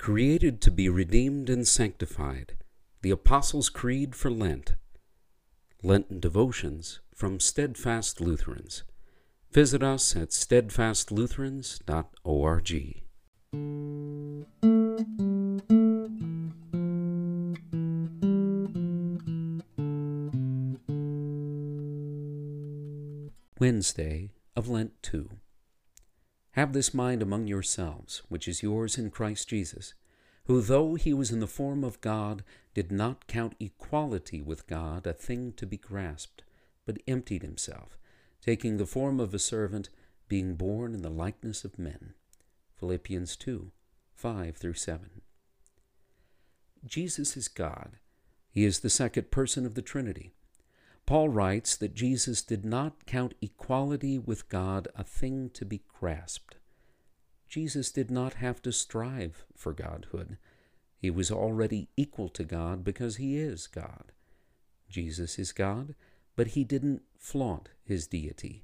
Created to be redeemed and sanctified, the Apostles' Creed for Lent. Lenten devotions from Steadfast Lutherans. Visit us at steadfastlutherans.org. Wednesday of Lent 2. Have this mind among yourselves, which is yours in Christ Jesus, who, though he was in the form of God, did not count equality with God a thing to be grasped, but emptied himself, taking the form of a servant, being born in the likeness of men. Philippians 2 5 through 7. Jesus is God. He is the second person of the Trinity. Paul writes that Jesus did not count equality with God a thing to be grasped. Jesus did not have to strive for godhood. He was already equal to God because he is God. Jesus is God, but he didn't flaunt his deity.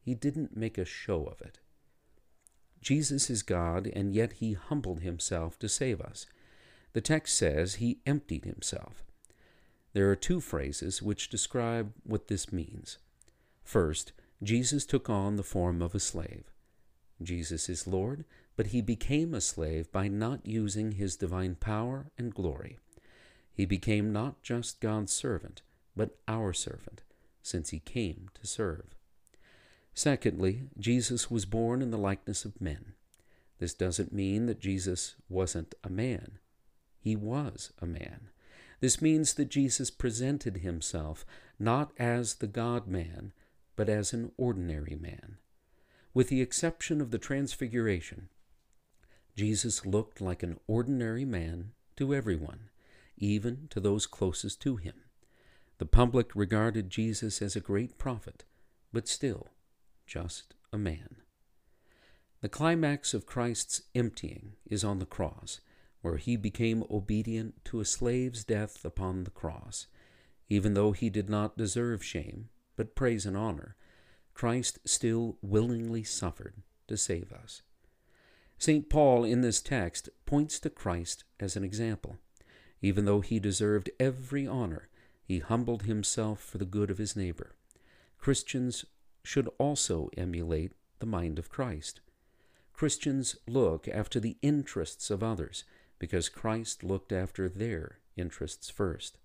He didn't make a show of it. Jesus is God, and yet he humbled himself to save us. The text says he emptied himself. There are two phrases which describe what this means. First, Jesus took on the form of a slave. Jesus is Lord, but he became a slave by not using his divine power and glory. He became not just God's servant, but our servant, since he came to serve. Secondly, Jesus was born in the likeness of men. This doesn't mean that Jesus wasn't a man. He was a man. This means that Jesus presented himself not as the God man, but as an ordinary man. With the exception of the Transfiguration, Jesus looked like an ordinary man to everyone, even to those closest to him. The public regarded Jesus as a great prophet, but still just a man. The climax of Christ's emptying is on the cross where he became obedient to a slave's death upon the cross. Even though he did not deserve shame, but praise and honor, Christ still willingly suffered to save us. St. Paul in this text points to Christ as an example. Even though he deserved every honor, he humbled himself for the good of his neighbor. Christians should also emulate the mind of Christ. Christians look after the interests of others because Christ looked after their interests first.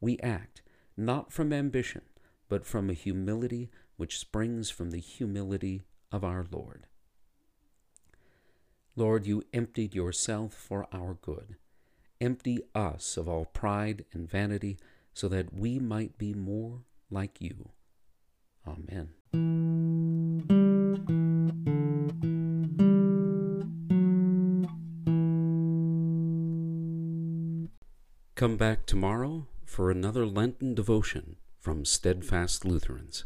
We act not from ambition, but from a humility which springs from the humility of our Lord. Lord, you emptied yourself for our good. Empty us of all pride and vanity so that we might be more like you. Amen. Come back tomorrow for another Lenten devotion from Steadfast Lutherans.